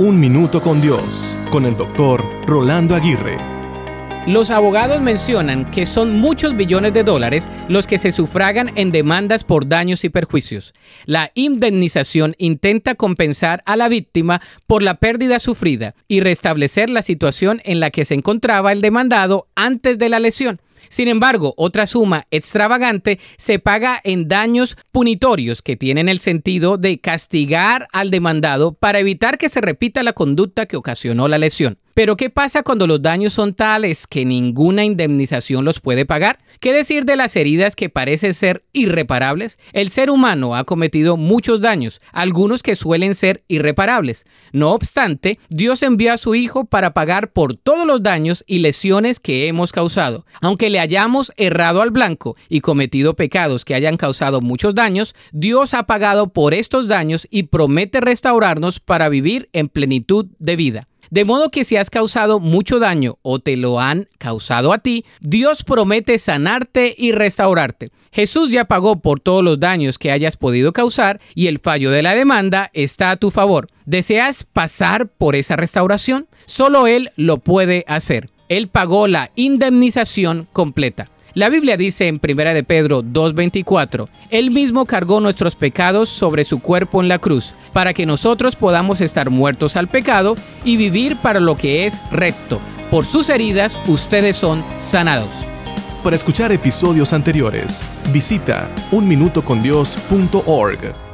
Un Minuto con Dios, con el doctor Rolando Aguirre. Los abogados mencionan que son muchos billones de dólares los que se sufragan en demandas por daños y perjuicios. La indemnización intenta compensar a la víctima por la pérdida sufrida y restablecer la situación en la que se encontraba el demandado antes de la lesión. Sin embargo, otra suma extravagante se paga en daños punitorios que tienen el sentido de castigar al demandado para evitar que se repita la conducta que ocasionó la lesión. Pero ¿qué pasa cuando los daños son tales que ninguna indemnización los puede pagar? ¿Qué decir de las heridas que parecen ser irreparables? El ser humano ha cometido muchos daños, algunos que suelen ser irreparables. No obstante, Dios envió a su Hijo para pagar por todos los daños y lesiones que hemos causado. Aunque le hayamos errado al blanco y cometido pecados que hayan causado muchos daños, Dios ha pagado por estos daños y promete restaurarnos para vivir en plenitud de vida. De modo que si has causado mucho daño o te lo han causado a ti, Dios promete sanarte y restaurarte. Jesús ya pagó por todos los daños que hayas podido causar y el fallo de la demanda está a tu favor. ¿Deseas pasar por esa restauración? Solo Él lo puede hacer. Él pagó la indemnización completa. La Biblia dice en 1 de Pedro 2:24, Él mismo cargó nuestros pecados sobre su cuerpo en la cruz, para que nosotros podamos estar muertos al pecado y vivir para lo que es recto. Por sus heridas ustedes son sanados. Para escuchar episodios anteriores, visita unminutocondios.org.